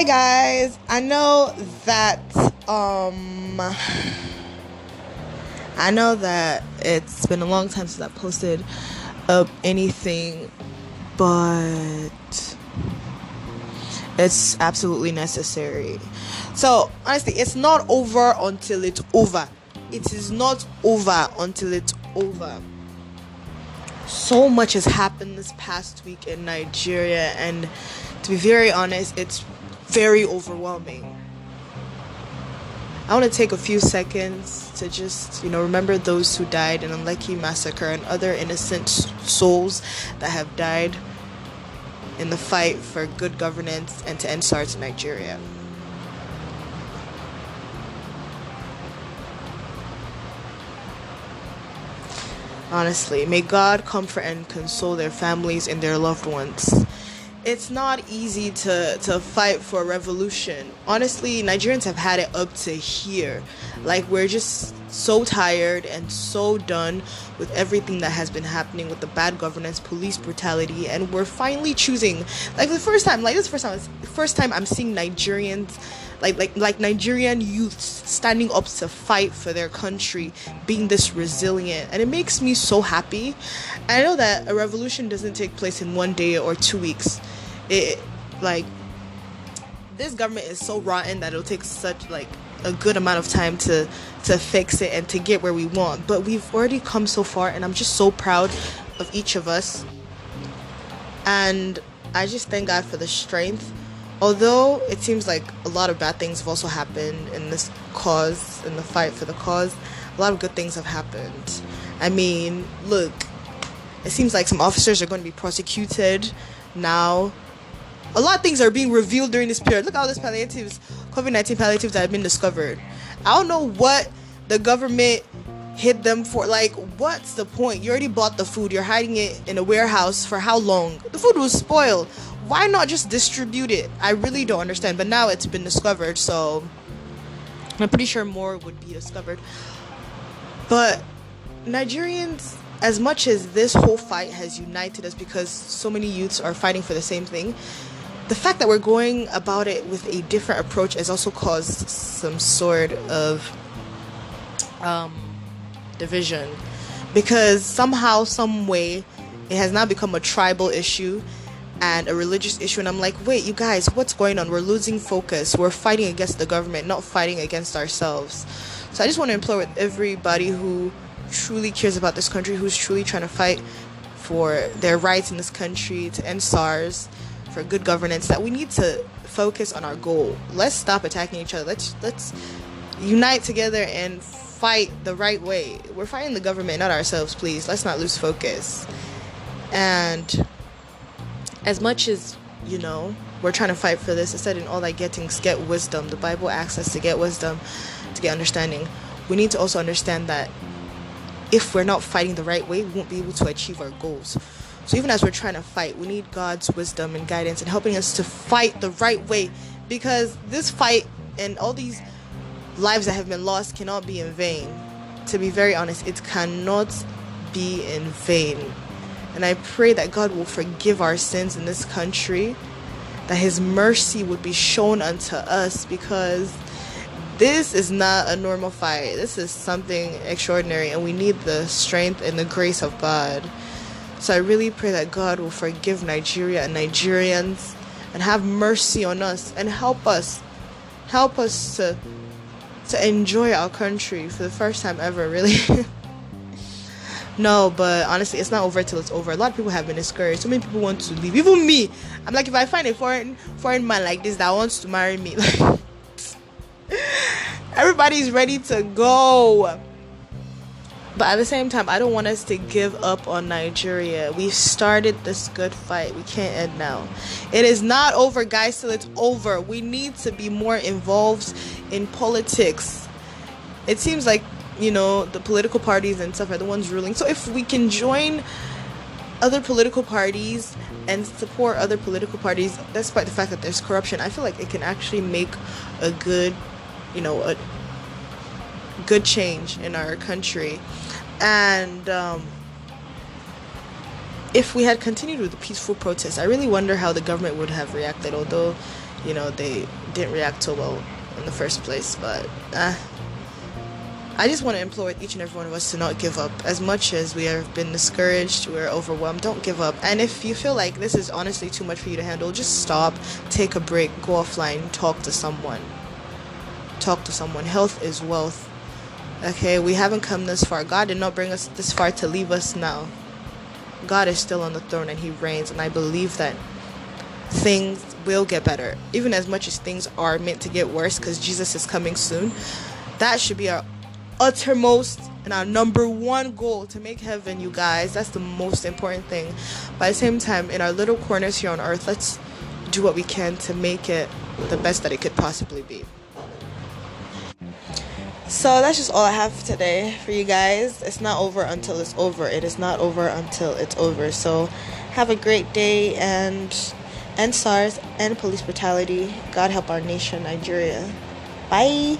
Hi guys. I know that um I know that it's been a long time since I posted up anything, but it's absolutely necessary. So, honestly, it's not over until it's over. It is not over until it's over. So much has happened this past week in Nigeria, and to be very honest, it's very overwhelming. I want to take a few seconds to just, you know, remember those who died in Lekki massacre and other innocent souls that have died in the fight for good governance and to end SARS in Nigeria. Honestly, may God comfort and console their families and their loved ones it's not easy to to fight for a revolution. Honestly, Nigerians have had it up to here. Like we're just so tired and so done with everything that has been happening with the bad governance, police brutality, and we're finally choosing like the first time, like this first time first time I'm seeing Nigerians like like like Nigerian youths standing up to fight for their country, being this resilient, and it makes me so happy. I know that a revolution doesn't take place in one day or two weeks. It like this government is so rotten that it'll take such like a good amount of time to to fix it and to get where we want. But we've already come so far, and I'm just so proud of each of us. And I just thank God for the strength although it seems like a lot of bad things have also happened in this cause, in the fight for the cause, a lot of good things have happened. I mean, look, it seems like some officers are going to be prosecuted now. A lot of things are being revealed during this period. Look at all these palliatives, COVID 19 palliatives that have been discovered. I don't know what the government hid them for. Like, what's the point? You already bought the food, you're hiding it in a warehouse for how long? The food was spoiled why not just distribute it? I really don't understand. But now it's been discovered, so I'm pretty sure more would be discovered. But Nigerians, as much as this whole fight has united us because so many youths are fighting for the same thing, the fact that we're going about it with a different approach has also caused some sort of um, division. Because somehow, some way, it has now become a tribal issue and a religious issue and i'm like wait you guys what's going on? We're losing focus. We're fighting against the government not fighting against ourselves. So i just want to implore with everybody who truly cares about this country who's truly trying to fight for their rights in this country to end sars for good governance that we need to focus on our goal. Let's stop attacking each other. Let's let's unite together and fight the right way. We're fighting the government not ourselves please. Let's not lose focus. And as much as you know we're trying to fight for this instead in all that getting get wisdom the bible asks us to get wisdom to get understanding we need to also understand that if we're not fighting the right way we won't be able to achieve our goals so even as we're trying to fight we need god's wisdom and guidance and helping us to fight the right way because this fight and all these lives that have been lost cannot be in vain to be very honest it cannot be in vain and I pray that God will forgive our sins in this country, that His mercy would be shown unto us because this is not a normal fight. This is something extraordinary, and we need the strength and the grace of God. So I really pray that God will forgive Nigeria and Nigerians and have mercy on us and help us. Help us to to enjoy our country for the first time ever, really. No, but honestly, it's not over till it's over. A lot of people have been discouraged. So many people want to leave. Even me. I'm like, if I find a foreign foreign man like this that wants to marry me, like everybody's ready to go. But at the same time, I don't want us to give up on Nigeria. We've started this good fight. We can't end now. It is not over, guys, till it's over. We need to be more involved in politics. It seems like you know, the political parties and stuff are the ones ruling. So if we can join other political parties and support other political parties, despite the fact that there's corruption, I feel like it can actually make a good, you know, a good change in our country. And um, if we had continued with the peaceful protests, I really wonder how the government would have reacted. Although, you know, they didn't react so well in the first place. But uh, I just want to implore each and every one of us to not give up. As much as we have been discouraged, we're overwhelmed, don't give up. And if you feel like this is honestly too much for you to handle, just stop, take a break, go offline, talk to someone. Talk to someone. Health is wealth. Okay, we haven't come this far. God did not bring us this far to leave us now. God is still on the throne and He reigns, and I believe that things will get better. Even as much as things are meant to get worse because Jesus is coming soon, that should be our uttermost and our number one goal to make heaven, you guys. That's the most important thing. At the same time, in our little corners here on earth, let's do what we can to make it the best that it could possibly be. So that's just all I have today for you guys. It's not over until it's over. It is not over until it's over. So have a great day and end SARS and police brutality. God help our nation, Nigeria. Bye.